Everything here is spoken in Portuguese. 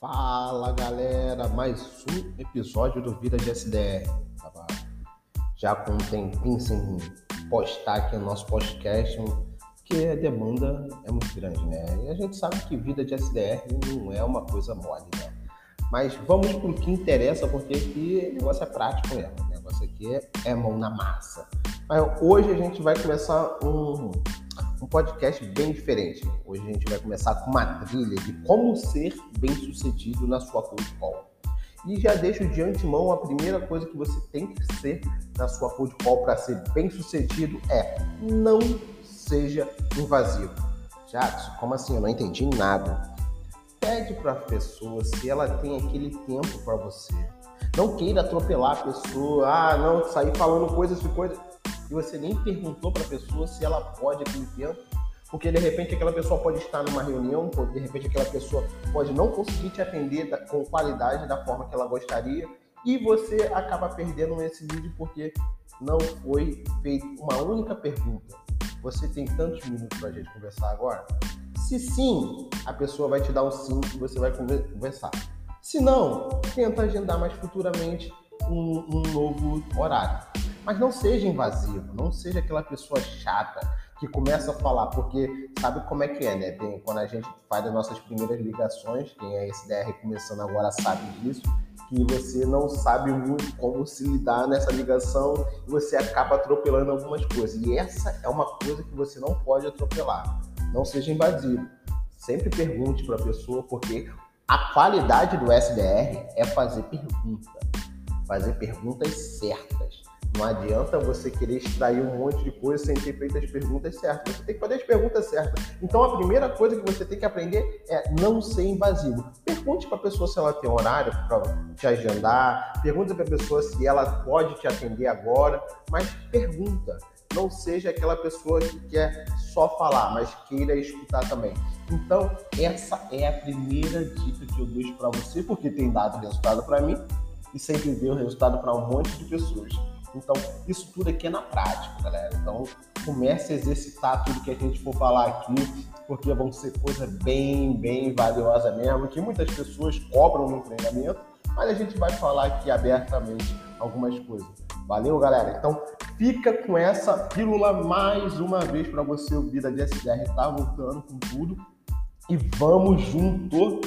Fala galera, mais um episódio do Vida de SDR. Tava já com um tempinho sem postar aqui no nosso podcast, porque a demanda é muito grande, né? E a gente sabe que vida de SDR não é uma coisa mole, né? Mas vamos para o que interessa, porque aqui o negócio é prático mesmo. O negócio aqui é mão na massa. Mas hoje a gente vai começar um, um podcast bem diferente. Hoje a gente vai começar com uma trilha de como ser bem sucedido na sua cold call. E já deixo de antemão a primeira coisa que você tem que ser na sua cold call para ser bem sucedido é não seja invasivo. Jackson, como assim? Eu não entendi nada. Pede para a pessoa se ela tem aquele tempo para você. Não queira atropelar a pessoa. Ah, não, sair falando coisas e coisas e você nem perguntou para a pessoa se ela pode aquele tempo, porque de repente aquela pessoa pode estar numa reunião, de repente aquela pessoa pode não conseguir te atender com qualidade da forma que ela gostaria e você acaba perdendo esse vídeo porque não foi feita uma única pergunta. Você tem tantos minutos para a gente conversar agora? Se sim, a pessoa vai te dar um sim e você vai conversar. Se não, tenta agendar mais futuramente um, um novo horário. Mas não seja invasivo, não seja aquela pessoa chata que começa a falar, porque sabe como é que é, né? Tem, quando a gente faz as nossas primeiras ligações, quem é SDR começando agora sabe disso, que você não sabe muito como se lidar nessa ligação e você acaba atropelando algumas coisas. E essa é uma coisa que você não pode atropelar. Não seja invasivo. Sempre pergunte para a pessoa, porque a qualidade do SDR é fazer pergunta. Fazer perguntas certas. Não adianta você querer extrair um monte de coisa sem ter feito as perguntas certas. Você tem que fazer as perguntas certas. Então a primeira coisa que você tem que aprender é não ser invasivo. Pergunte para a pessoa se ela tem horário para te agendar. Pergunte para a pessoa se ela pode te atender agora. Mas pergunta. Não seja aquela pessoa que quer só falar, mas queira escutar também. Então, essa é a primeira dica que eu deixo para você, porque tem dado resultado para mim e sempre deu resultado para um monte de pessoas. Então, isso tudo aqui é na prática, galera. Então, comece a exercitar tudo que a gente for falar aqui, porque vão ser coisas bem, bem valiosas mesmo, que muitas pessoas cobram no treinamento, mas a gente vai falar aqui abertamente algumas coisas. Valeu, galera? Então, fica com essa pílula mais uma vez para você. O Vida de tá voltando com tudo. E vamos junto!